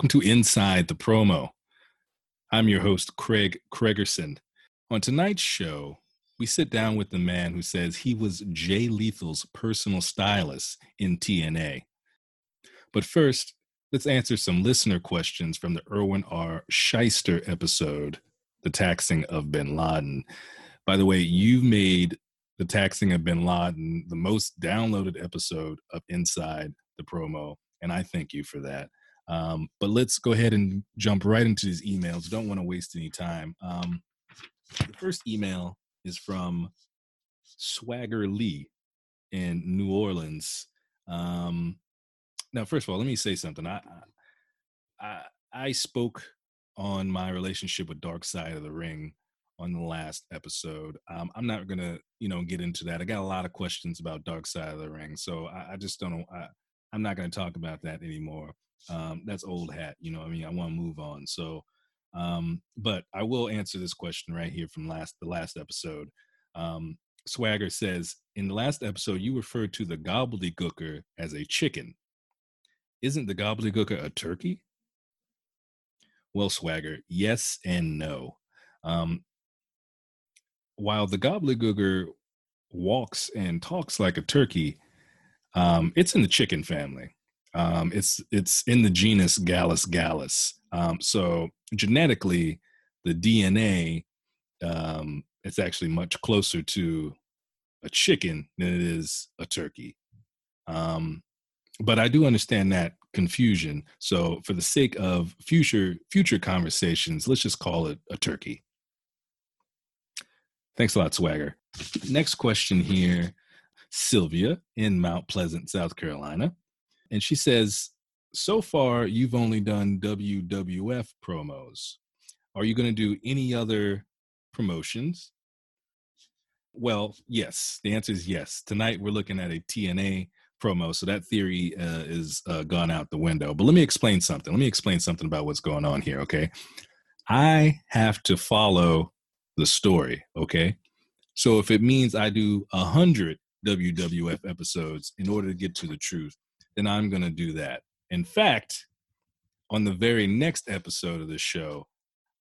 Welcome to Inside the Promo. I'm your host, Craig Cregerson. On tonight's show, we sit down with the man who says he was Jay Lethal's personal stylist in TNA. But first, let's answer some listener questions from the Irwin R. Schyster episode, The Taxing of Bin Laden. By the way, you made The Taxing of Bin Laden the most downloaded episode of Inside the Promo, and I thank you for that. Um, but let's go ahead and jump right into these emails. Don't want to waste any time. Um, the first email is from Swagger Lee in New Orleans. Um, now, first of all, let me say something. I, I I spoke on my relationship with Dark Side of the Ring on the last episode. Um, I'm not gonna, you know, get into that. I got a lot of questions about Dark Side of the Ring, so I, I just don't know. I, I'm not gonna talk about that anymore. Um, that's old hat, you know. I mean, I want to move on. So, um, but I will answer this question right here from last the last episode. Um, Swagger says, in the last episode, you referred to the gobbledygooker as a chicken. Isn't the gobbledygooker a turkey? Well, Swagger, yes and no. Um, while the gobbledygooker walks and talks like a turkey, um, it's in the chicken family. Um, it's it's in the genus Gallus gallus. Um, so genetically, the DNA um, it's actually much closer to a chicken than it is a turkey. Um, but I do understand that confusion. So for the sake of future future conversations, let's just call it a turkey. Thanks a lot, Swagger. Next question here, Sylvia in Mount Pleasant, South Carolina. And she says, So far, you've only done WWF promos. Are you going to do any other promotions? Well, yes. The answer is yes. Tonight, we're looking at a TNA promo. So that theory uh, is uh, gone out the window. But let me explain something. Let me explain something about what's going on here, okay? I have to follow the story, okay? So if it means I do a hundred WWF episodes in order to get to the truth, then I'm going to do that. In fact, on the very next episode of the show,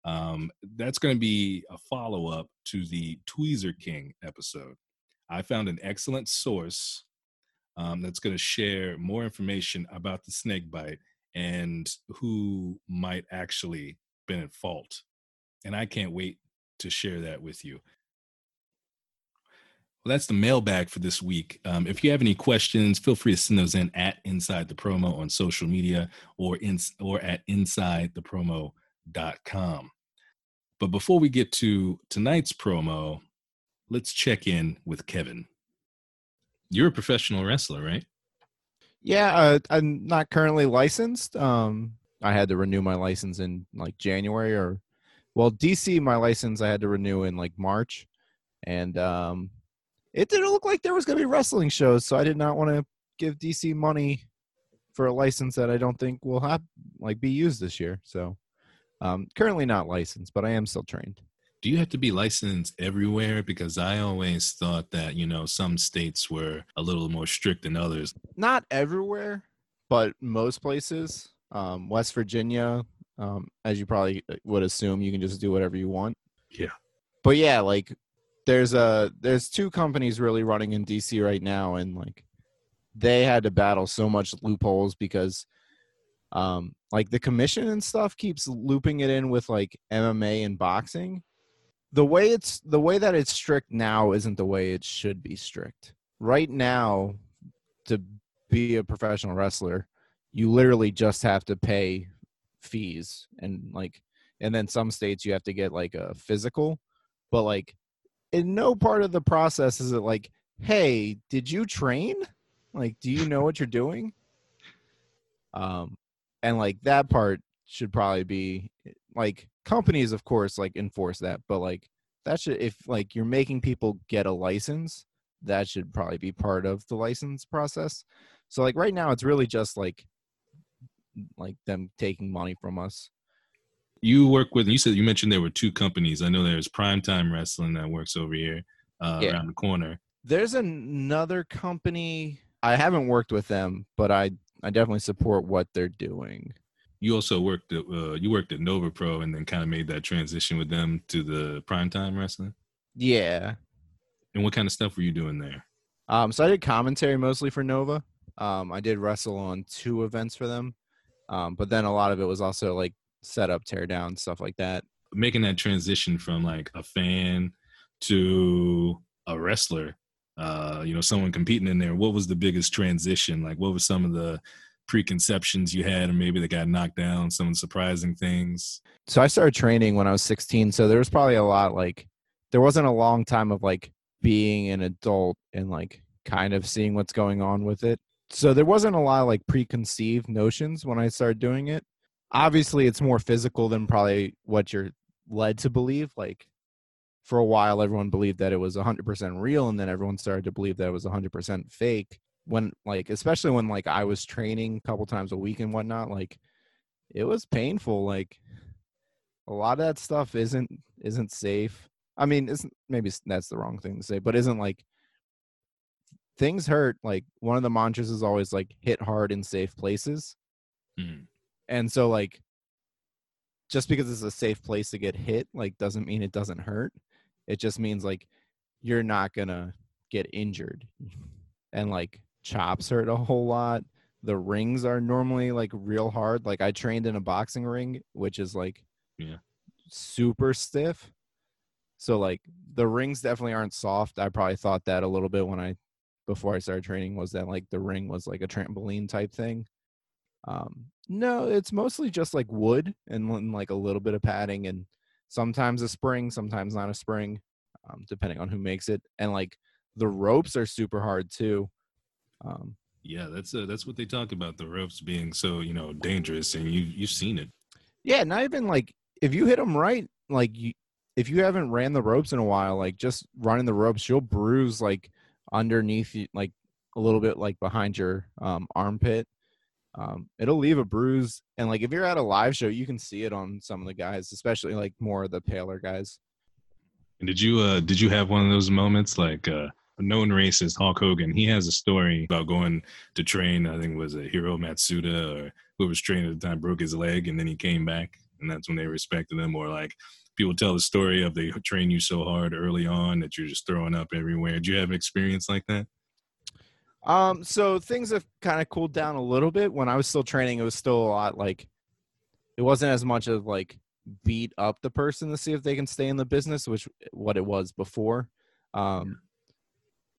um, that's going to be a follow up to the Tweezer King episode. I found an excellent source um, that's going to share more information about the snake bite and who might actually been at fault. And I can't wait to share that with you. Well, that's the mailbag for this week. Um, if you have any questions, feel free to send those in at Inside the Promo on social media or in or at InsideThePromo.com. But before we get to tonight's promo, let's check in with Kevin. You're a professional wrestler, right? Yeah, uh, I'm not currently licensed. Um, I had to renew my license in like January or, well, DC my license I had to renew in like March, and um, it didn't look like there was going to be wrestling shows, so I did not want to give DC money for a license that I don't think will have like be used this year. So, um, currently not licensed, but I am still trained. Do you have to be licensed everywhere? Because I always thought that you know some states were a little more strict than others. Not everywhere, but most places. Um, West Virginia, um, as you probably would assume, you can just do whatever you want. Yeah. But yeah, like there's a there's two companies really running in DC right now, and like they had to battle so much loopholes because um like the commission and stuff keeps looping it in with like MMA and boxing. The way it's the way that it's strict now isn't the way it should be strict. Right now to be a professional wrestler, you literally just have to pay fees and like and then some states you have to get like a physical, but like in no part of the process is it like, hey, did you train? Like, do you know what you're doing? Um, and like that part should probably be like companies, of course, like enforce that, but like that should if like you're making people get a license, that should probably be part of the license process. So like right now, it's really just like like them taking money from us you work with you said you mentioned there were two companies i know there's primetime wrestling that works over here uh, yeah. around the corner there's another company i haven't worked with them but i I definitely support what they're doing. You also worked at uh, you worked at Nova Pro and then kind of made that transition with them to the primetime wrestling. Yeah. And what kind of stuff were you doing there? Um, so I did commentary mostly for Nova. Um, I did wrestle on two events for them, um, but then a lot of it was also like setup, tear down, stuff like that. Making that transition from like a fan to a wrestler, uh, you know, someone competing in there. What was the biggest transition? Like, what were some of the preconceptions you had, or maybe that got knocked down? Some surprising things. So I started training when I was 16. So there was probably a lot like there wasn't a long time of like being an adult and like kind of seeing what's going on with it. So there wasn't a lot of like preconceived notions when I started doing it. Obviously, it's more physical than probably what you're led to believe. Like for a while, everyone believed that it was 100% real, and then everyone started to believe that it was 100% fake. When like, especially when like I was training a couple times a week and whatnot, like it was painful. Like a lot of that stuff isn't isn't safe. I mean, isn't maybe that's the wrong thing to say, but isn't like things hurt. Like one of the mantras is always like hit hard in safe places. Mhm. And so like just because it's a safe place to get hit, like doesn't mean it doesn't hurt. It just means like you're not gonna get injured. And like chops hurt a whole lot. The rings are normally like real hard. Like I trained in a boxing ring, which is like Yeah. super stiff. So like the rings definitely aren't soft. I probably thought that a little bit when I before I started training was that like the ring was like a trampoline type thing. Um no, it's mostly just like wood and like a little bit of padding and sometimes a spring, sometimes not a spring, um, depending on who makes it. And like the ropes are super hard too. Um, Yeah, that's uh, that's what they talk about the ropes being so you know dangerous, and you you've seen it. yeah, not even like if you hit them right, like you, if you haven't ran the ropes in a while, like just running the ropes, you'll bruise like underneath you, like a little bit like behind your um, armpit. Um, it'll leave a bruise, and like if you're at a live show, you can see it on some of the guys, especially like more of the paler guys. And did you uh did you have one of those moments like uh a known racist Hulk Hogan? He has a story about going to train. I think it was a Hiro Matsuda or who was training at the time broke his leg, and then he came back, and that's when they respected him. Or like people tell the story of they train you so hard early on that you're just throwing up everywhere. Did you have an experience like that? Um, so things have kind of cooled down a little bit. When I was still training, it was still a lot like it wasn't as much of like beat up the person to see if they can stay in the business, which what it was before. Um,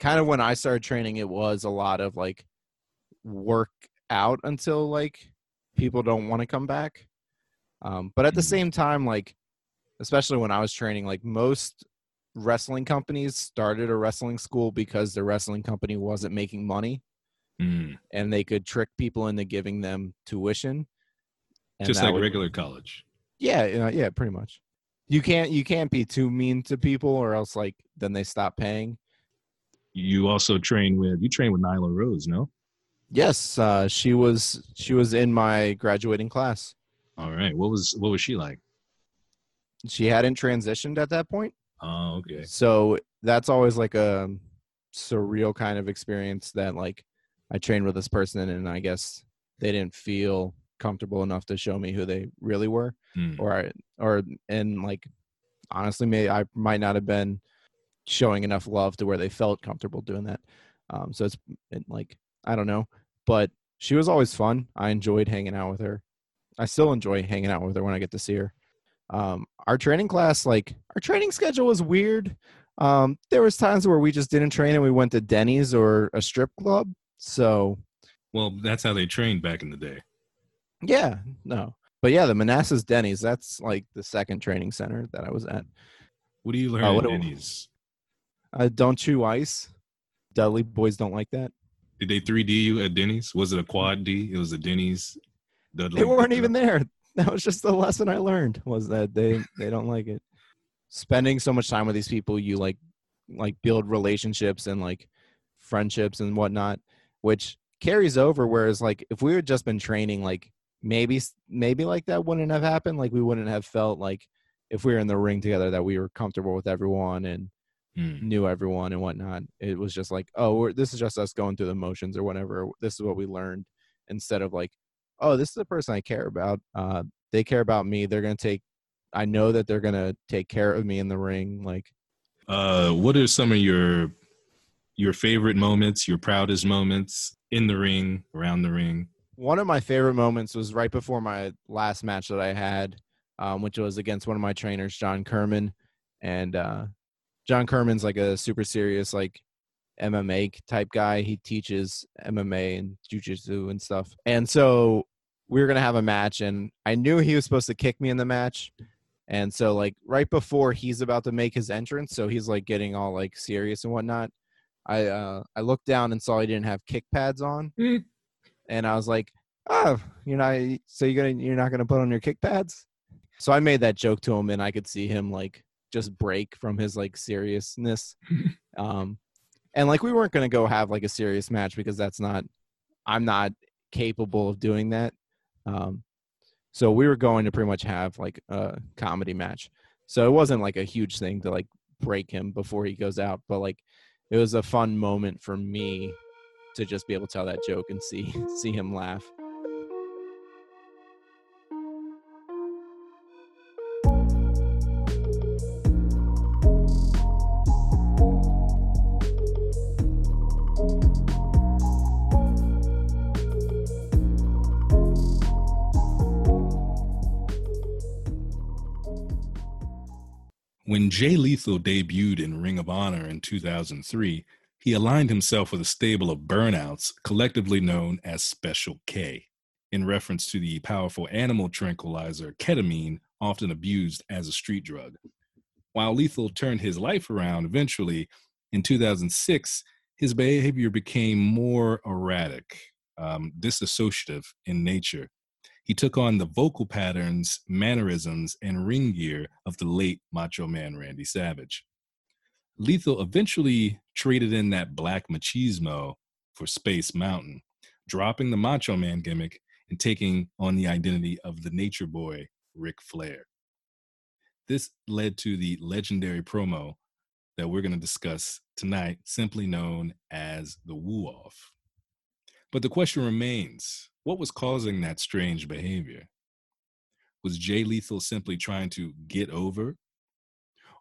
kind of when I started training, it was a lot of like work out until like people don't want to come back. Um, but at the Mhm. same time, like especially when I was training, like most wrestling companies started a wrestling school because the wrestling company wasn't making money Mm, and they could trick people into giving them tuition. And just like would- regular college. Yeah, yeah, yeah, pretty much. You can't you can't be too mean to people or else like then they stop paying. You also train with you train with Nyla Rose, no? Yes, uh, she was she was in my graduating class. All right. What was what was she like? She hadn't transitioned at that point. Oh, okay. So that's always like a surreal kind of experience that like I trained with this person and I guess they didn't feel comfortable enough to show me who they really were Hmm. or or and like honestly may I might not have been showing enough love to where they felt comfortable doing that. Um so it's it, like I don't know, but she was always fun. I enjoyed hanging out with her. I still enjoy hanging out with her when I get to see her. Um, our training class, like our training schedule was weird. Um, there was times where we just didn't train and we went to Denny's or a strip club. So Well, that's how they trained back in the day. yeah, no, but yeah, the Manassas Denny's. That's like the second training center that I was at. What do you learn Uh, at Denny's? Uh, don't chew ice. Dudley boys don't like that. Did they 3D you at Denny's? Was it a quad D? It was a Denny's. Dudley. They weren't even there. That was just the lesson I learned was that they they don't like it. Spending so much time with these people, you like like build relationships and like friendships and whatnot, which carries over. Whereas like if we had just been training, like maybe maybe like that wouldn't have happened. Like we wouldn't have felt like if we were in the ring together that we were comfortable with everyone and Hmm. knew everyone and whatnot. It was just like, oh, we're, this is just us going through the motions or whatever. This is what we learned, instead of like, oh, this is the person I care about. Uh, they care about me. They're gonna take. I know that they're gonna take care of me in the ring. Like, uh, what are some of your your favorite moments, your proudest moments in the ring, around the ring? One of my favorite moments was right before my last match that I had, um, which was against one of my trainers, John Kerman, and uh, John Kerman's like a super serious like MMA type guy. He teaches MMA and jujitsu and stuff. And so we were gonna have a match, and I knew he was supposed to kick me in the match. And so like right before he's about to make his entrance, so he's like getting all like serious and whatnot. I uh I looked down and saw he didn't have kick pads on. Mm. And I was like, Oh, you're not so you're gonna you're not gonna put on your kick pads? So I made that joke to him and I could see him like just break from his like seriousness. um and like we weren't gonna go have like a serious match because that's not I'm not capable of doing that. Um so we were going to pretty much have like a comedy match. So it wasn't like a huge thing to like break him before he goes out, but like it was a fun moment for me to just be able to tell that joke and see see him laugh. When Jay Lethal debuted in Ring of Honor in 2003, he aligned himself with a stable of burnouts, collectively known as Special K, in reference to the powerful animal tranquilizer ketamine, often abused as a street drug. While Lethal turned his life around eventually, in 2006, his behavior became more erratic, um, disassociative in nature, he took on the vocal patterns, mannerisms, and ring gear of the late Macho Man Randy Savage. Lethal eventually traded in that black machismo for Space Mountain, dropping the Macho Man gimmick and taking on the identity of the nature boy, Ric Flair. This led to the legendary promo that we're going to discuss tonight, simply known as the Woo Off. But the question remains what was causing that strange behavior? Was Jay Lethal simply trying to get over?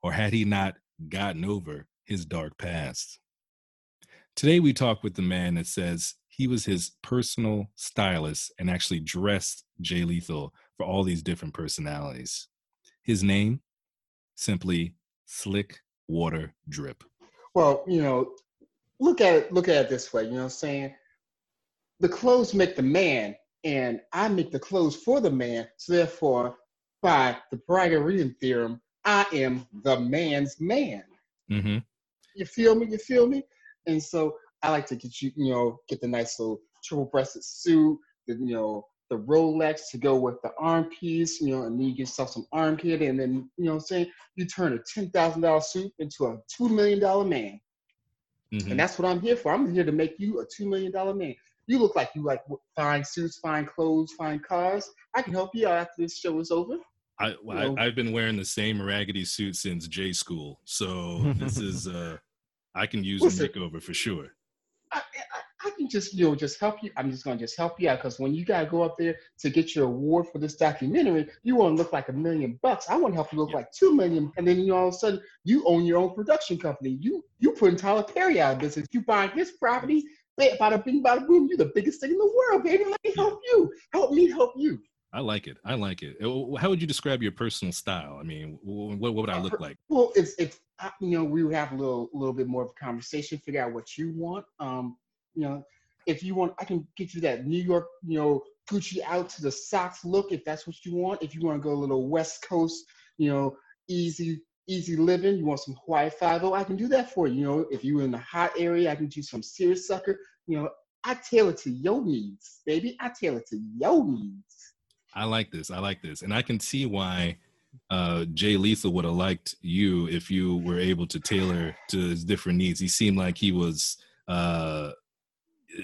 Or had he not gotten over his dark past? Today, we talk with the man that says he was his personal stylist and actually dressed Jay Lethal for all these different personalities. His name, simply Slick Water Drip. Well, you know, look at it, look at it this way, you know what I'm saying? The clothes make the man, and I make the clothes for the man. So therefore, by the Pythagorean theorem, I am the man's man. Mm-hmm. You feel me? You feel me? And so I like to get you, you know, get the nice little triple-breasted suit, the, you know, the Rolex to go with the arm piece, you know, and then you get yourself some arm kit, and then, you know what I'm saying, you turn a $10,000 suit into a $2 million man. Mm-hmm. And that's what I'm here for. I'm here to make you a $2 million man you look like you like fine suits, fine clothes, fine cars. I can help you out after this show is over. I, I have been wearing the same raggedy suit since J school, so this is uh, I can use Listen, a makeover for sure. I, I, I, can just you know just help you. I'm just gonna just help you out because when you gotta go up there to get your award for this documentary, you want to look like a million bucks. I want to help you look yeah. like two million, and then you know all of a sudden you own your own production company. You you putting Tyler Perry out of business. You buying his property bada bing, bada boom. You're the biggest thing in the world, baby. Let me help you. Help me help you. I like it. I like it. Uh, how would you describe your personal style? I mean, what, what would I look like? Well, it's it's you know we would have a little little bit more of a conversation, figure out what you want. Um, you know, if you want, I can get you that New York, you know, Gucci out to the socks look if that's what you want. If you want to go a little West Coast, you know, easy easy living, you want some Hawaii Five O, I can do that for you. You know, if you're in the hot area, I can do some seersucker. You know, I tailor to your needs, baby. I tailor to your needs. I like this. I like this, and I can see why uh, Jay Lethal would have liked you if you were able to tailor to his different needs. He seemed like he was. Uh,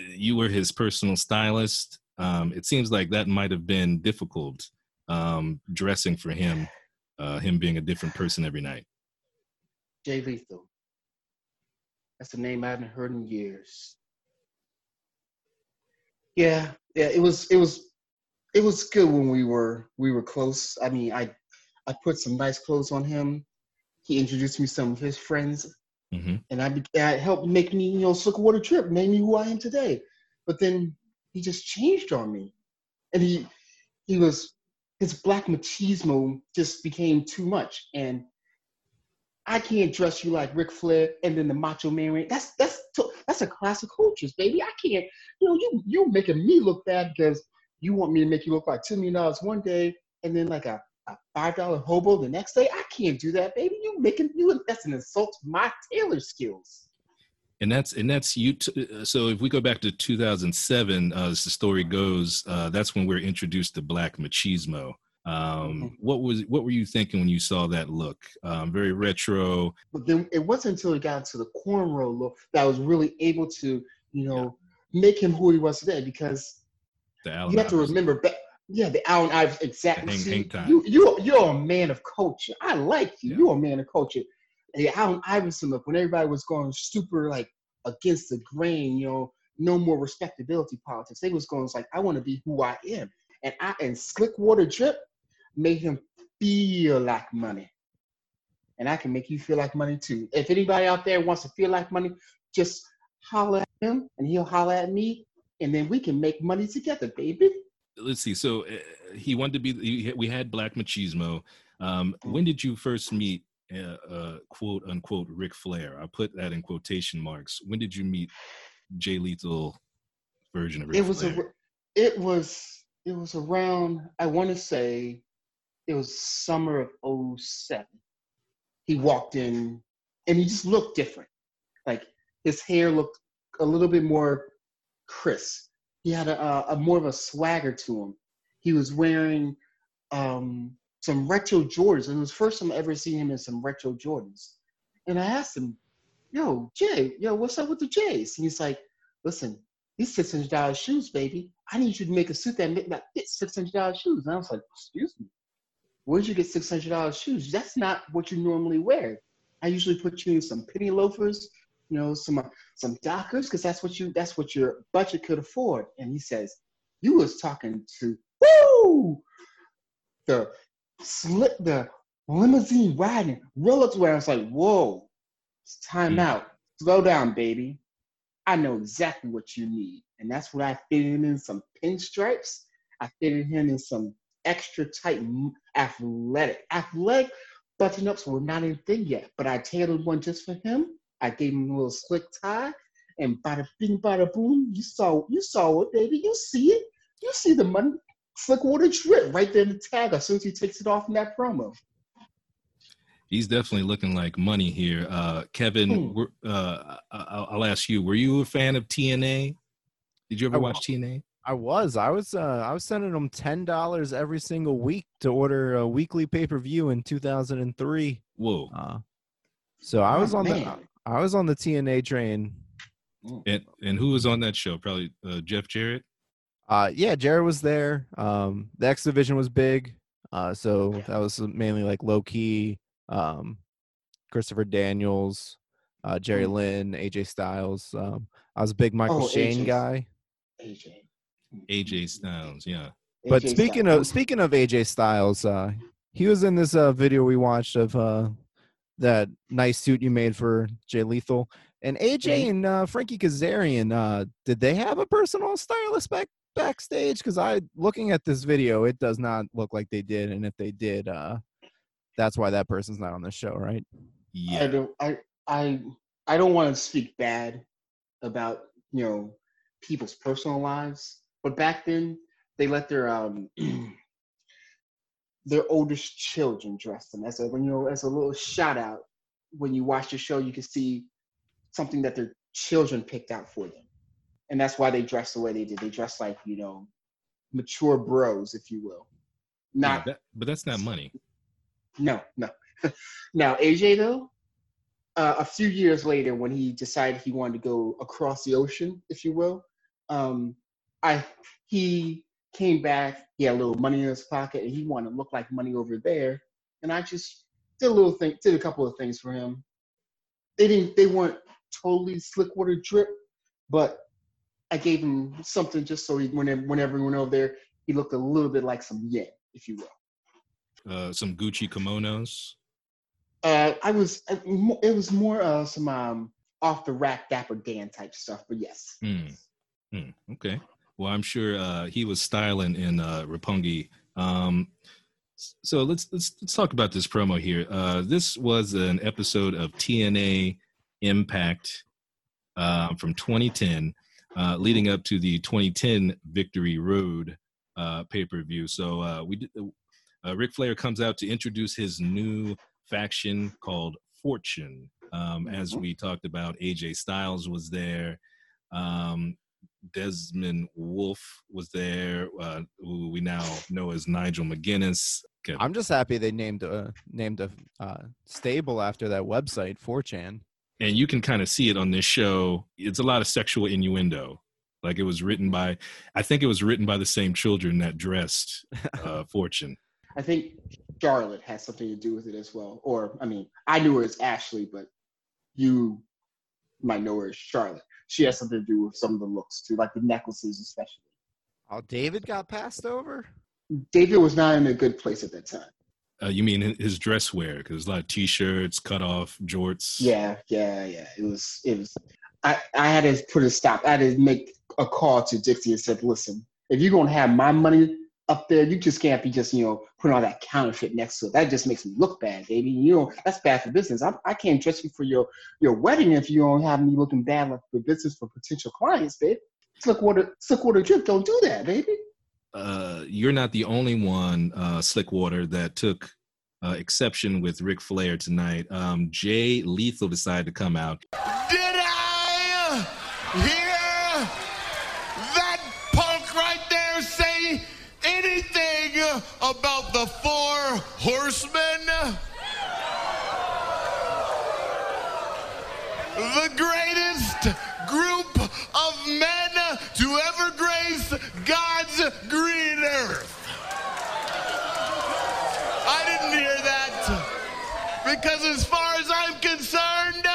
you were his personal stylist. Um, it seems like that might have been difficult um, dressing for him uh, him being a different person every night? Jay Lethal. That's a name I haven't heard in years. Yeah, yeah. It was it was it was good when we were we were close. I mean, I I put some nice clothes on him. He introduced me to some of his friends, hmm and I, I helped make me you know Slickwater Drip, made me who I am today. But then he just changed on me, and he he was his black machismo just became too much, and I can't dress you like Ric Flair and then the Macho Man. That's that's that's a classic cultures, baby. I can't. You know, you you making me look bad because you want me to make you look like two million dollars one day and then like a, a five dollar hobo the next day. I can't do that, baby. You making you that's an insult to my tailor skills. And that's and that's you t- uh, so if we go back to 2007 uh, as the story goes uh, that's when we're introduced to black machismo um, Mhm. what was what were you thinking when you saw that look um, very retro But then it wasn't until he got to the cornrow look that I was really able to, you know, make him who he was today because you have to remember back. Yeah, the Allen Iverson, exactly. Hang- See, hang time. you you you're a man of culture. I like you. Yeah. You're a man of culture. The Allen Iverson look when everybody was going super like against the grain, you know, no more respectability politics. They was going like, I want to be who I am, and I and Slick Water Drip made him feel like money, and I can make you feel like money too. If anybody out there wants to feel like money, just holler at him, and he'll holler at me, and then we can make money together, baby. let's see so uh, he wanted to be he- we had black machismo um, when did you first meet uh, uh, quote unquote Ric Flair. I put that in quotation marks. When did you meet jay lethal version of Ric it was Flair? a, it was it was around i want to say it was summer of 07 he walked in and he just looked different. Like his hair looked a little bit more crisp. He had a, a, a more of a swagger to him. He was wearing um some retro jordans and it was the first time i ever seen him in some retro jordans and i asked him yo jay yo what's up with the jays and he's like listen these six hundred dollars shoes, baby. I need you to make a suit that make that fit six hundred dollars shoes. And I was like, excuse me, where'd you get six hundred dollars shoes? That's not what you normally wear. I usually put you in some penny loafers, you know, some uh, some Dockers, because that's what you that's what your budget could afford. And he says, you was talking to woo the slip the limousine riding Rolex wearing. I was like, whoa, it's time Mm. out. Slow down, baby. I know exactly what you need. And that's what I fitted him in some pinstripes. I fitted him in some extra tight athletic. Athletic button ups were not in thing yet, but I tailored one just for him. I gave him a little slick tie and bada bing bada boom. You saw you saw it, baby. You see it. You see the money slick water drip right there in the tag as soon as he takes it off in that promo. He's definitely looking like money here. Uh, Kevin, Hmm. we're- uh, I- I'll, I'll ask you: Were you a fan of TNA? Did you ever I watch wa- TNA? I was. I was. Uh, I was sending them ten dollars every single week to order a weekly pay per view in 2003. Whoa! Uh, so I was Oh, on the. I was on the TNA train. And and who was on that show? Probably uh, Jeff Jarrett. Uh, yeah, Jarrett was there. Um, the X division was big. Uh, so Yeah. that was mainly like low key. Um, Christopher Daniels, uh, Jerry Mm. Lynn, AJ Styles. Um, I was a big Michael Oh, Shane AJ. guy. AJ. AJ Styles. Yeah. But AJ speaking Styles. of speaking of AJ Styles, uh, he was in this uh, video we watched of uh, that nice suit you made for Jay Lethal. And AJ Yeah, and uh, Frankie Kazarian, uh, did they have a personal stylist back backstage? Because I, looking at this video, it does not look like they did. And if they did, uh, that's why that person's not on the show, right? I Yeah. don't I I I don't want to speak bad about you know people's personal lives, but back then they let their um their oldest children dress them as a when you know as a little shout out. When you watch the show, you can see something that their children picked out for them, and that's why they dress the way they did. They dress like you know mature bros, if you will. Yeah, Not that- but that's not money. no, no. now AJ though, uh, a few years later, when he decided he wanted to go across the ocean, if you will, um, I he came back. He had a little money in his pocket, and he wanted to look like money over there. And I just did a little thing, did a couple of things for him. They didn't, they weren't totally slick water drip, but I gave him something just so he, whenever, whenever he went over there, he looked a little bit like some yen, if you will. Uh, some Gucci kimonos. Uh, I was, uh, it was more uh, some um, off the rack Dapper Dan type stuff, but yes. Hmm. Hmm. Okay. Well, I'm sure uh, he was styling in uh, Roppongi. Um, so let's let's let's talk about this promo here. Uh, this was an episode of TNA Impact uh, from 2010, uh, leading up to the 2010 Victory Road uh, pay per view. So uh, we did, uh, Ric Flair comes out to introduce his new faction called Fortune. Um, as we talked about, AJ Styles was there. Um, Desmond Wolfe was there, uh, who we now know as Nigel McGuinness. Okay. I'm just happy they named a named a uh, stable after that website, 4chan. And you can kind of see it on this show. It's a lot of sexual innuendo. Like it was written by, I think it was written by the same children that dressed uh, Fortune. I think Charlotte has something to do with it as well. Or, I mean, I knew her as Ashley, but you might know her as Charlotte. She has something to do with some of the looks too, like the necklaces especially. Oh, David got passed over. David was not in a good place at that time. Uh, you mean his dress wear? Because a lot of t-shirts, cut off jorts. Yeah, yeah, yeah. It was, it was. I, I had to put a stop. I had to make a call to Dixie and said, "Listen, if you're gonna have my money up there, you just can't be just you know putting all that counterfeit next to it. That just makes me look bad, baby. You know that's bad for business. I, I can't dress you for your your wedding if you don't have me looking bad like for business for potential clients, babe. Slick water, slick water drip. Don't do that, baby. Uh, you're not the only one, uh, Slickwater, that took uh, exception with Ric Flair tonight. Um, Jay Lethal decided to come out. Did I hear that punk right there say anything about the four horsemen? The greatest group God's green earth. I didn't hear that. Because as far as I'm concerned,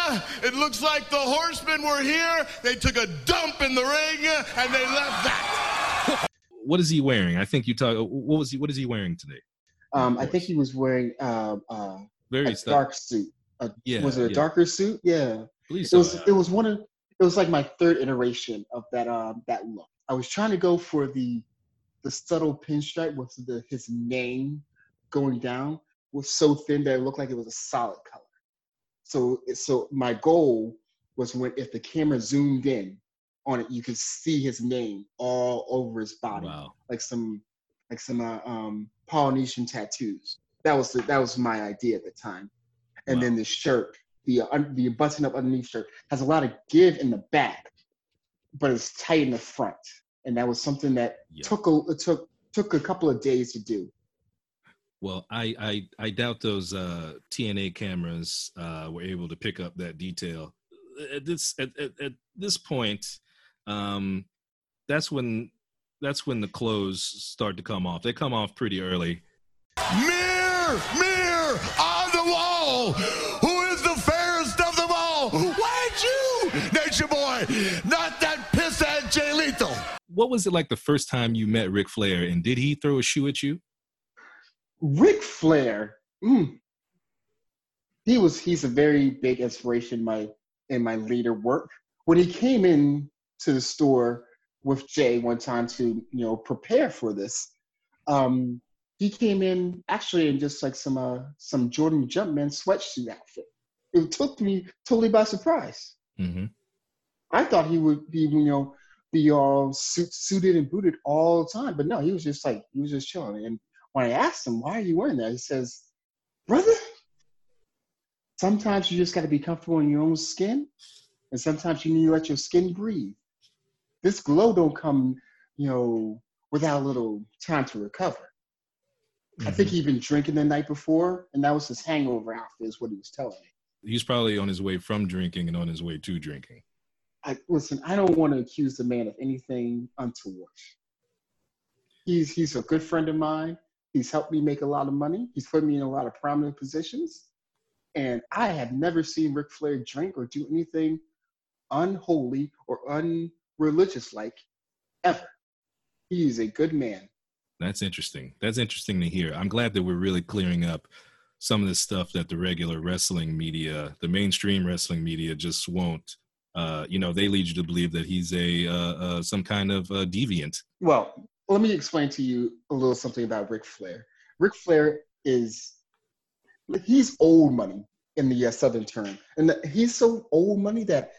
it looks like the horsemen were here. They took a dump in the ring and they left that. What is he wearing? I think you talk. What was he? What is he wearing today? Um, I think he was wearing uh, uh, Very a stuff. dark suit. A, Yeah, was it a yeah. darker suit? Yeah. believe it so. was it was one of it was like my third iteration of that um that look. I was trying to go for the the subtle pinstripe with the his name going down was so thin that it looked like it was a solid color. So so my goal was when if the camera zoomed in on it, you could see his name all over his body, Wow. like some like some uh, um Polynesian tattoos. That was the, that was my idea at the time. And then the shirt, the un- the button up underneath shirt has a lot of give in the back, but it's tight in the front. And that was something that Yeah. took a it took took a couple of days to do. Well, I, I I doubt those uh, TNA cameras uh, were able to pick up that detail. At this at, at, at this point, um, that's when that's when the clothes start to come off. They come off pretty early. Mirror, mirror on the wall. Who is the fairest of them all? Why you, Nature Boy? Not that pisshead Jay Lethal. What was it like the first time you met Ric Flair, and did he throw a shoe at you? Ric Flair, mm, he was he's a very big inspiration in my in my leader work. When he came in to the store with Jay one time to you know prepare for this, um, he came in actually in just like some uh, some Jordan Jumpman sweatsuit outfit. It took me totally by surprise. Mm-hmm. I thought he would be you know be all suit, suited and booted all the time, but no, he was just like he was just chilling. And when I asked him, why are you wearing that? He says, brother, sometimes you just got to be comfortable in your own skin. And sometimes you need to let your skin breathe. This glow don't come, you know, without a little time to recover. I think mm-hmm. he'd been drinking the night before, and that was his hangover outfit, is what he was telling me. He's probably on his way from drinking and on his way to drinking. I, listen, I don't want to accuse the man of anything untoward. He's he's a good friend of mine. He's helped me make a lot of money. He's put me in a lot of prominent positions. And I have never seen Ric Flair drink or do anything unholy or unreligious like ever. He is a good man. That's interesting. That's interesting to hear. I'm glad that we're really clearing up some of the stuff that the regular wrestling media, the mainstream wrestling media, just won't. Uh, you know, they lead you to believe that he's a uh, uh, some kind of uh, deviant. Well, let me explain to you a little something about Ric Flair. Ric Flair is he's old money in the uh, Southern term, and he's so old money that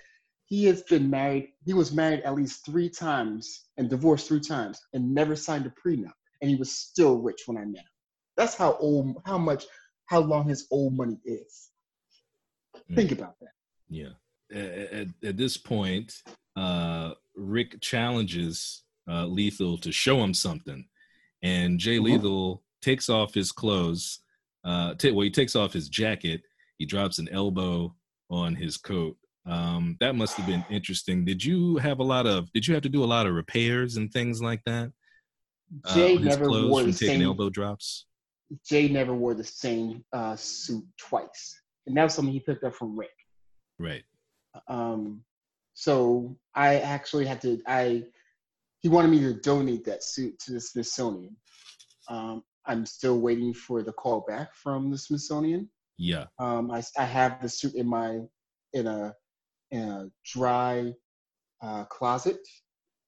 he has been married. He was married at least three times and divorced three times, and never signed a prenup. And he was still rich when I met him. That's how old, how much, how long his old money is. Mm. Think about that. Yeah. At, at this point, uh, Rick challenges uh, Lethal to show him something, and Jay uh-huh. Lethal takes off his clothes. Uh, t- well, he takes off his jacket. He drops an elbow on his coat. Um, that must have been interesting. Did you have a lot of? Did you have to do a lot of repairs and things like that? Uh, Jay uh, never wore the same elbow drops. Jay never wore the same uh, suit twice, and that was something he picked up from Rick. Right. Um, so I actually had to. I he wanted me to donate that suit to the Smithsonian. Um, I'm still waiting for the call back from the Smithsonian. Yeah. Um, I, I have the suit in my in a in a dry uh, closet,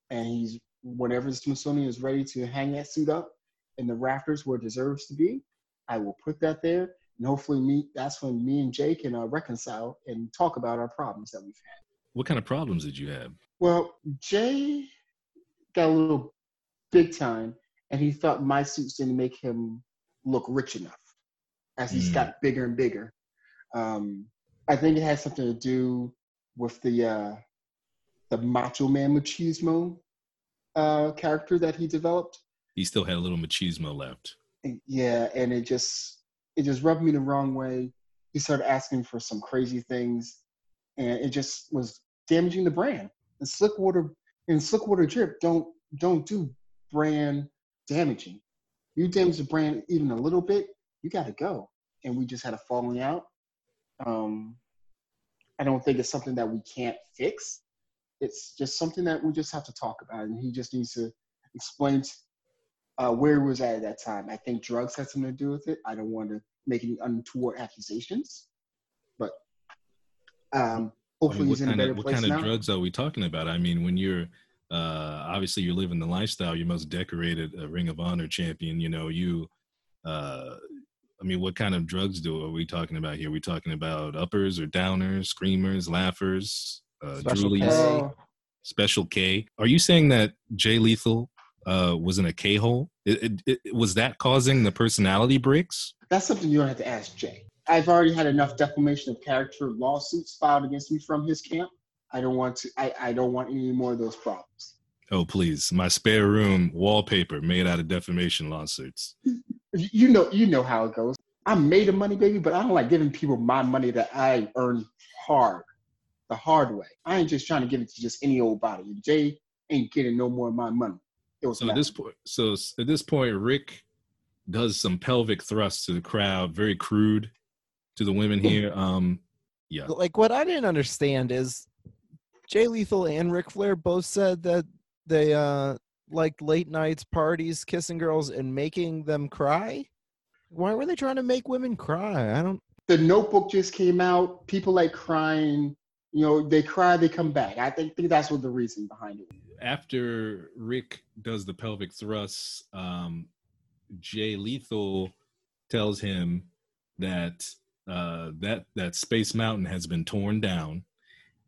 and he's whenever the Smithsonian is ready to hang that suit up in the rafters where it deserves to be, I will put that there, and hopefully, me that's when me and Jay can uh, reconcile and talk about our problems that we've had. What kind of problems did you have? Well, Jay got a little big time, and he thought my suits didn't make him look rich enough as he's mm. got bigger and bigger. Um, I think it has something to do with the uh, the Macho Man Machismo uh, character that he developed. He still had a little machismo left. Yeah, and it just it just rubbed me the wrong way. He started asking for some crazy things, and it just was damaging the brand. And Slickwater and Slickwater Drip don't don't do brand damaging. You damage the brand even a little bit, you got to go. And we just had a falling out. Um, I don't think it's something that we can't fix. It's just something that we just have to talk about, and he just needs to explain uh, where he was at at that time. I think drugs had something to do with it. I don't want to make any untoward accusations, but um, hopefully I mean, he's in a better of, place What kind now. of drugs are we talking about? I mean, when you're uh, obviously you're living the lifestyle, you're most decorated a Ring of Honor champion. You know, you uh, I mean, what kind of drugs do are we talking about here? Are we talking about uppers or downers, screamers, laughers, uh, Special K. Special K. Are you saying that Jay Lethal uh, was in a K hole? Was that causing the personality breaks? That's something you don't have to ask Jay. I've already had enough defamation of character lawsuits filed against me from his camp. I don't want to. I, I don't want any more of those problems. Oh please, my spare room wallpaper made out of defamation lawsuits. you know, you know how it goes. I'm made of money, baby, but I don't like giving people my money that I earn hard, the hard way. I ain't just trying to give it to just any old body. Jay ain't getting no more of my money. It was so at this point. So at this point, Rick does some pelvic thrusts to the crowd, very crude to the women here. Um, yeah. Like what I didn't understand is Jay Lethal and Ric Flair both said that they uh liked late nights, parties, kissing girls, and making them cry. Why were they trying to make women cry? I don't. The Notebook just came out. People like crying. You know, they cry, they come back. I think, think that's what the reason behind it. After Rick does the pelvic thrusts, um, Jay Lethal tells him that uh, that that Space Mountain has been torn down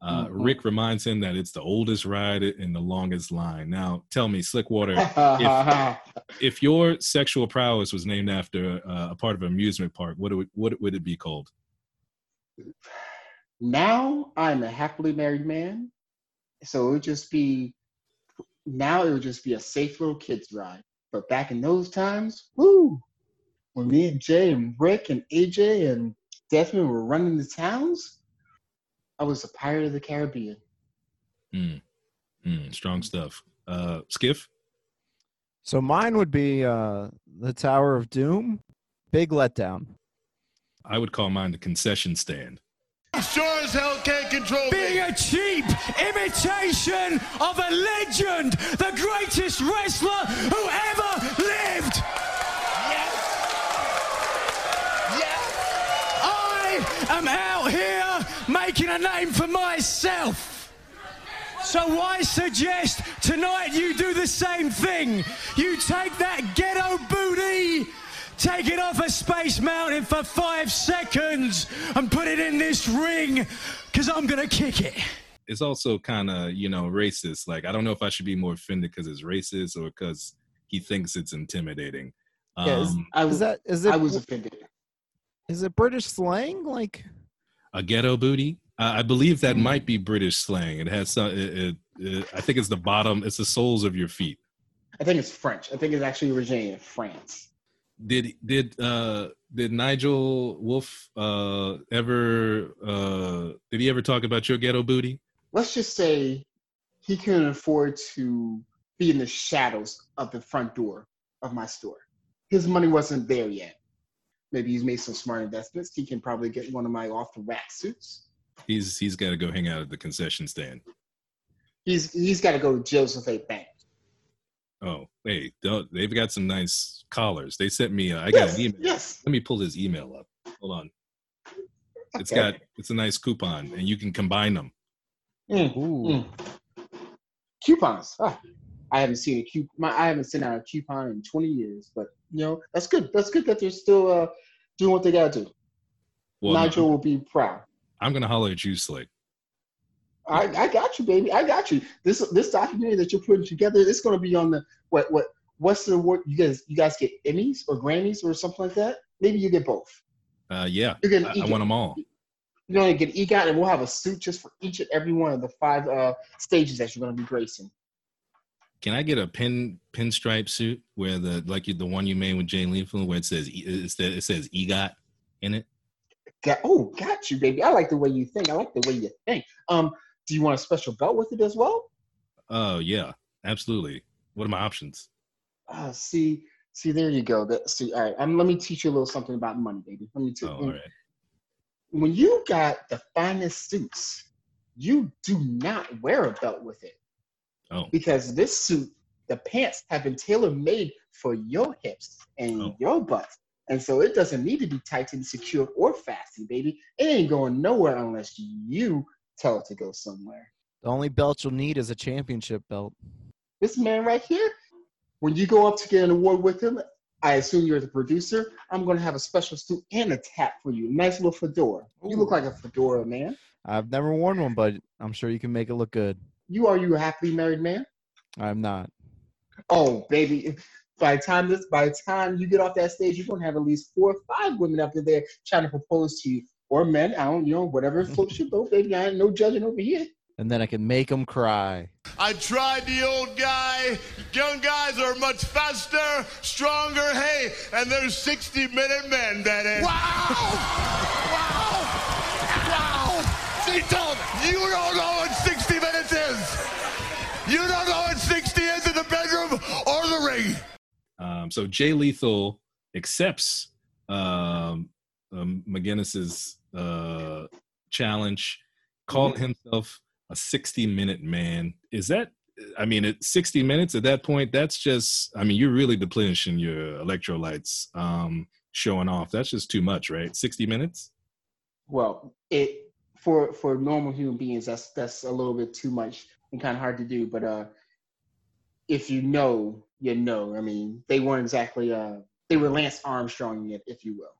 uh, mm-hmm. Rick reminds him that it's the oldest ride in the longest line. Now, tell me, Slickwater, if, if, your sexual prowess was named after uh, a part of an amusement park, what would what would it be called? Now I'm a happily married man, so it would just be. Now it would just be a safe little kids ride. But back in those times, woo! When me and Jay and Rick and AJ and Desmond were running the towns, I was a pirate of the Caribbean. Mm. Mm, strong stuff. Uh, Skiff? So mine would be uh, the Tower of Doom. Big letdown. I would call mine the concession stand. Sure as hell can't control being me. a cheap imitation of a legend, the greatest wrestler who ever lived. Yes. Yes. I am out here making a name for myself. So I suggest tonight you do the same thing. You take that ghetto booty, take it off a Space Mountain for five seconds, and put it in this ring, because I'm going to kick it. It's also kind of you know racist. Like I don't know if I should be more offended because it's racist or because he thinks it's intimidating. Yeah, is- Um, I Is was, that is it? I was offended. is it British slang? Like a ghetto booty. Uh, I believe that might be British slang. It has some. It, it, it, I think it's the bottom. It's the soles of your feet. I think it's French. I think it's actually originated in France. Did did uh did Nigel Wolfe uh ever uh did he ever talk about your ghetto booty? Let's just say he couldn't afford to be in the shadows of the front door of my store. His money wasn't there yet. Maybe he's made some smart investments. He can probably get one of my off the rack suits. He's he's got to go hang out at the concession stand. He's he's got to go to Joseph A. Bank. Oh, hey, don't- they've got some nice collars. They sent me. Uh, I got yes, an email. yes. Let me pull his email up. Hold on. It's Okay. got it's a nice coupon, and you can combine them. Mm, ooh, mm. coupons. Ah, I haven't seen a coupon. I haven't sent out a coupon in 20 years, but you know that's good. That's good that they're still uh, doing what they gotta do. Well, Nigel will be proud. I'm gonna holler at you, Slick. I, I got you, baby. I got you. This this documentary that you're putting together, it's gonna be on the what what what's the award? You guys you guys get Emmys or Grammys or something like that? Maybe you get both. Uh, yeah, You're getting I, I want them all. You're gonna get EGOT, and we'll have a suit just for each and every one of the five uh, stages that you're gonna be gracing. Can I get a pin pinstripe suit where the like you, the one you made with Jay Lethal where it says it says, it says EGOT in it? Got, oh, got you, baby. I like the way you think. I like the way you think. Um, do you want a special belt with it as well? Oh yeah, absolutely. What are my options? Uh, see, see, there you go. That, see, all right. Um, let me teach you a little something about money, baby. Let me teach. Oh, all right. When you got the finest suits, you do not wear a belt with it Oh, because this suit, the pants have been tailor made for your hips and Oh. your butt. And so it doesn't need to be tightened, secured, or fastened, baby. It ain't going nowhere unless you tell it to go somewhere. the only belt you'll need is a championship belt. This man right here, when you go up to get an award with him, I assume you're the producer. I'm going to have a special suit and a tap for you. Nice little fedora. You look like a fedora, man. I've never worn one, but I'm sure you can make it look good. You are you a happily married man? I'm not. Oh, baby. By the time this, by the time you get off that stage, you're gonna have at least four or five women up there trying to propose to you, or men. I don't, you know, whatever floats your boat, baby. I ain't no judging over here. And then I can make them cry. I tried the old guy. Young guys are much faster, stronger. Hey, and there's 60 minute men that is. Wow! Wow! Wow! She told you don't know what 60 minutes is. You don't know what 60 is in the bedroom or the ring. um, so Jay Lethal accepts um, um, McGuinness's uh, challenge, called himself a 60 minute man. Is that? I mean, at 60 minutes at that point, that's just. I mean, you're really depleting your electrolytes, um, showing off. That's just too much, right? 60 minutes. Well, it for for normal human beings, that's that's a little bit too much and kind of hard to do. But uh, if you know, you know. I mean, they weren't exactly uh, they were Lance Armstrong, if if you will.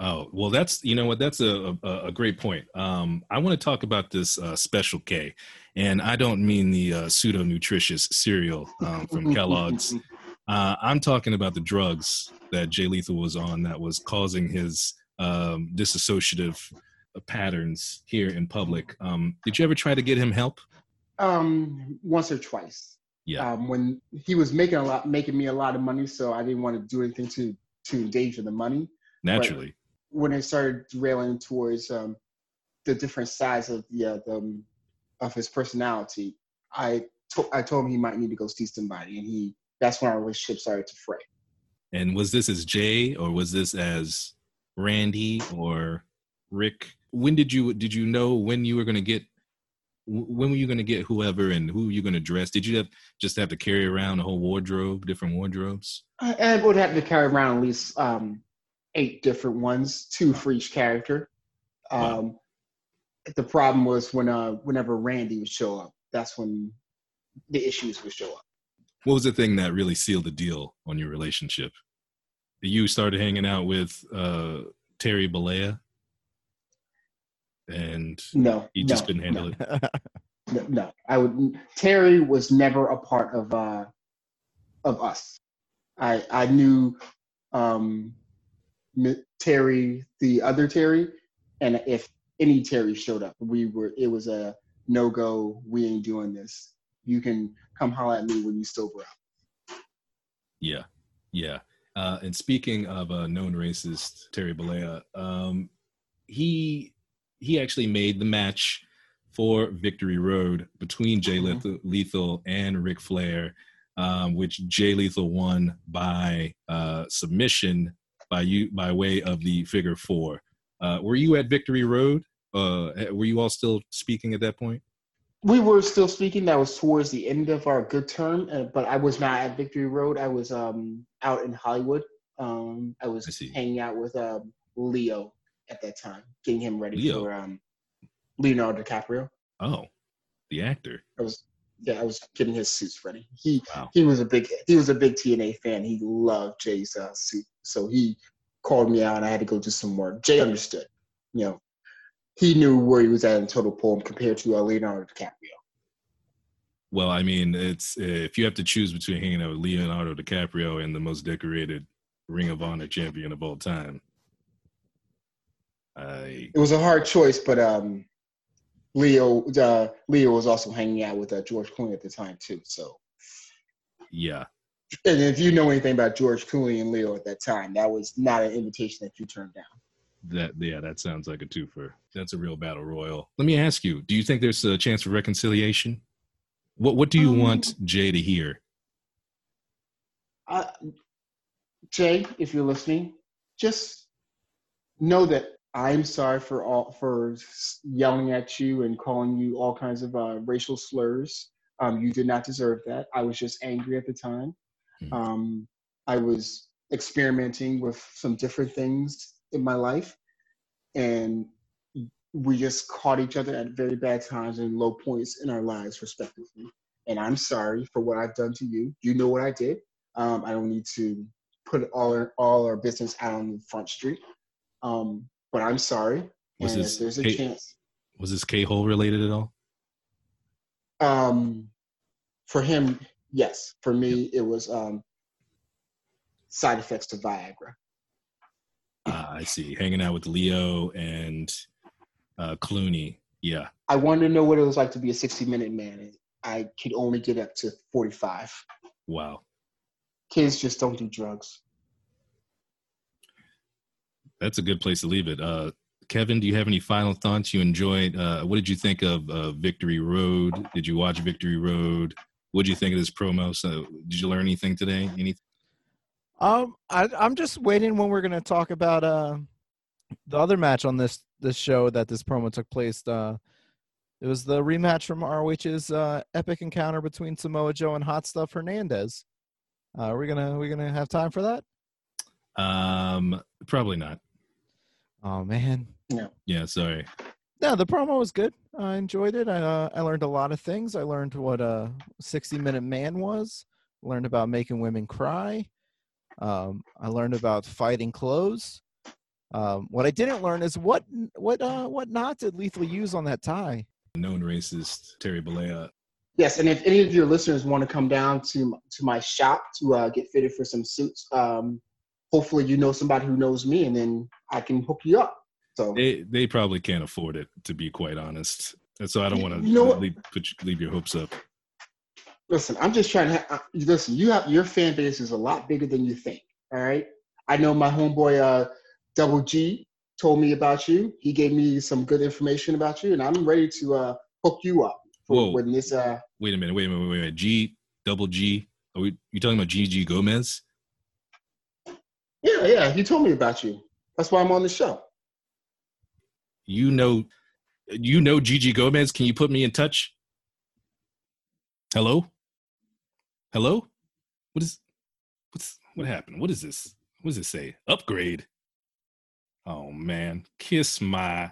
Oh well, that's you know what that's a a, a great point. Um, I want to talk about this uh, Special K, and I don't mean the uh, pseudo nutritious cereal um, from Kellogg's. Uh, I'm talking about the drugs that Jay Lethal was on that was causing his um, disassociative patterns here in public. Um, did you ever try to get him help? Um, once or twice. Yeah. Um, when he was making a lot, making me a lot of money, so I didn't want to do anything to to endanger the money. Naturally. When I started railing towards um, the different sides of the, uh, the um, of his personality, I to- I told him he might need to go see somebody, and he that's when our relationship started to fray. And was this as Jay or was this as Randy or Rick when did you did you know when you were going to get when were you going to get whoever and who you going to dress? Did you have just have to carry around a whole wardrobe, different wardrobes? I, I would have to carry around at least um, eight different ones, two for each character. Um, wow. The problem was when uh, whenever Randy would show up, that's when the issues would show up. What was the thing that really sealed the deal on your relationship? You started hanging out with uh, Terry Bollea, and no, he just no, couldn't handle no. it. No, no, I would. Terry was never a part of uh, of us. I I knew um, Terry, the other Terry, and if any Terry showed up, we were. It was a no go. We ain't doing this. You can come holler at me when you sober up. Yeah, yeah. Uh, and speaking of a known racist, Terry Bollea, um, he he actually made the match for Victory Road between Jay mm-hmm. Lethal, and Ric Flair, um, which Jay Lethal won by uh, submission by you by way of the figure four. Uh, were you at Victory Road? Uh, were you all still speaking at that point? We were still speaking. That was towards the end of our good term, uh, but I was not at Victory Road. I was um, out in Hollywood. Um, I was I hanging out with um, Leo at that time, getting him ready Leo. for um, Leonardo DiCaprio. Oh, the actor. I was yeah, I was getting his suits ready. He wow. he was a big he was a big TNA fan. He loved Jay's uh, suit, so he called me out. and I had to go do some work. Jay understood, you know, he knew where he was at in total poem compared to uh, Leonardo DiCaprio. Well, I mean, it's if you have to choose between hanging out with Leonardo DiCaprio and the most decorated Ring of Honor champion of all time, I, it was a hard choice, but um, Leo uh, Leo was also hanging out with uh, George Clooney at the time too. So yeah. And if you know anything about George Clooney and Leo at that time, that was not an invitation that you turned down. That yeah, that sounds like a twofer. That's a real battle royal. Let me ask you: Do you think there's a chance for reconciliation? What What do you um, want Jay to hear? Uh, Jay, if you're listening, just know that I'm sorry for all for yelling at you and calling you all kinds of uh, racial slurs. Um, you did not deserve that. I was just angry at the time. Mm-hmm. Um, I was experimenting with some different things in my life, and we just caught each other at very bad times and low points in our lives, respectively. And I'm sorry for what I've done to you. You know what I did. Um, I don't need to put all our, all our business out on the front street. Um, but I'm sorry. Was and this there's a K- chance. Was this K hole related at all? Um, for him, yes. For me, it was um, side effects to Viagra. Uh, I see. Hanging out with Leo and uh, Clooney. Yeah. I wanted to know what it was like to be a 60 minute man. I could only get up to 45. Wow. Kids just don't do drugs that's a good place to leave it. Uh, Kevin, do you have any final thoughts? You enjoyed. Uh, what did you think of uh, Victory Road? Did you watch Victory Road? What did you think of this promo? So, did you learn anything today? Anything? Um, I, I'm just waiting when we're gonna talk about uh the other match on this this show that this promo took place. Uh, it was the rematch from ROH's uh, epic encounter between Samoa Joe and Hot Stuff Hernandez. Uh, are we gonna are we gonna have time for that? Um, probably not. Oh man. Yeah. Yeah. Sorry. Yeah, the promo was good. I enjoyed it. I uh, I learned a lot of things. I learned what a 60 minute man was. Learned about making women cry. Um, I learned about fighting clothes. Um, what I didn't learn is what what uh, what knot did Lethal use on that tie? Known racist Terry Bollea. Yes, and if any of your listeners want to come down to to my shop to uh, get fitted for some suits, um, hopefully you know somebody who knows me, and then I can hook you up. So they they probably can't afford it, to be quite honest. And so I don't want to you know leave, put, leave your hopes up. Listen, I'm just trying to uh, listen. You have your fan base is a lot bigger than you think. All right, I know my homeboy uh, Double G told me about you. He gave me some good information about you, and I'm ready to uh, hook you up. Whoa! When this uh, wait a minute, wait a minute, wait a minute. G Double G. Are we? You talking about GG Gomez? Yeah, yeah. He told me about you. That's why I'm on the show. you know, you know Gigi Gomez. Can you put me in touch? Hello, hello. What is what's what happened? What is this? What does it say? Upgrade. Oh man, kiss my.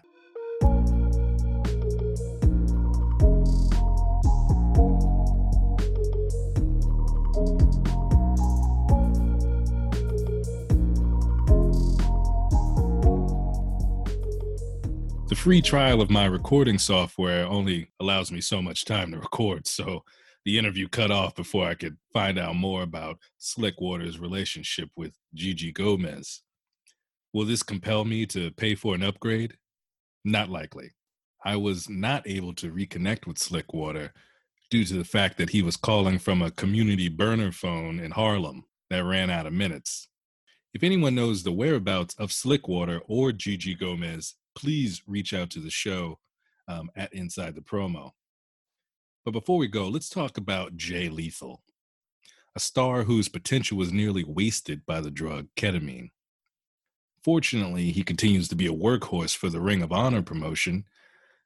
Free trial of my recording software only allows me so much time to record, so the interview cut off before I could find out more about Slickwater's relationship with Gigi Gomez. Will this compel me to pay for an upgrade? Not likely. I was not able to reconnect with Slickwater due to the fact that he was calling from a community burner phone in Harlem that ran out of minutes. If anyone knows the whereabouts of Slickwater or Gigi Gomez, please reach out to the show um, at Inside the Promo. But before we go, let's talk about Jay Lethal, a star whose potential was nearly wasted by the drug ketamine. Fortunately, he continues to be a workhorse for the Ring of Honor promotion,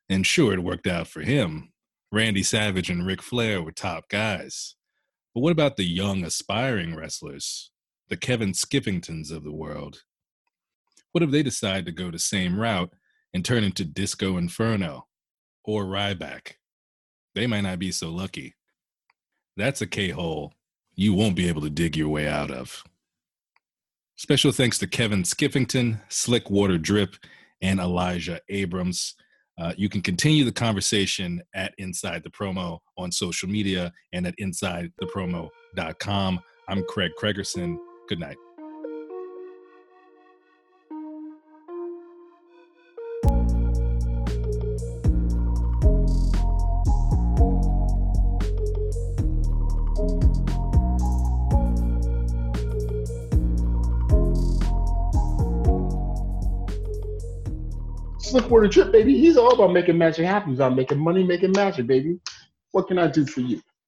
and sure, it worked out for him. Randy Savage and Ric Flair were top guys. But what about the young, aspiring wrestlers, the Kevin Skiffingtons of the world? What if they decide to go the same route and turn into Disco Inferno or Ryback? They might not be so lucky. That's a K hole you won't be able to dig your way out of. Special thanks to Kevin Skiffington, Slickwater Drip, and Elijah Abrams. Uh, you can continue the conversation at Inside the Promo on social media and at InsideThePromo.com. I'm Craig Cregerson. Good night. Slickwater Drip, baby. He's all about making magic happen. He's about making money, making magic, baby. What can I do for you?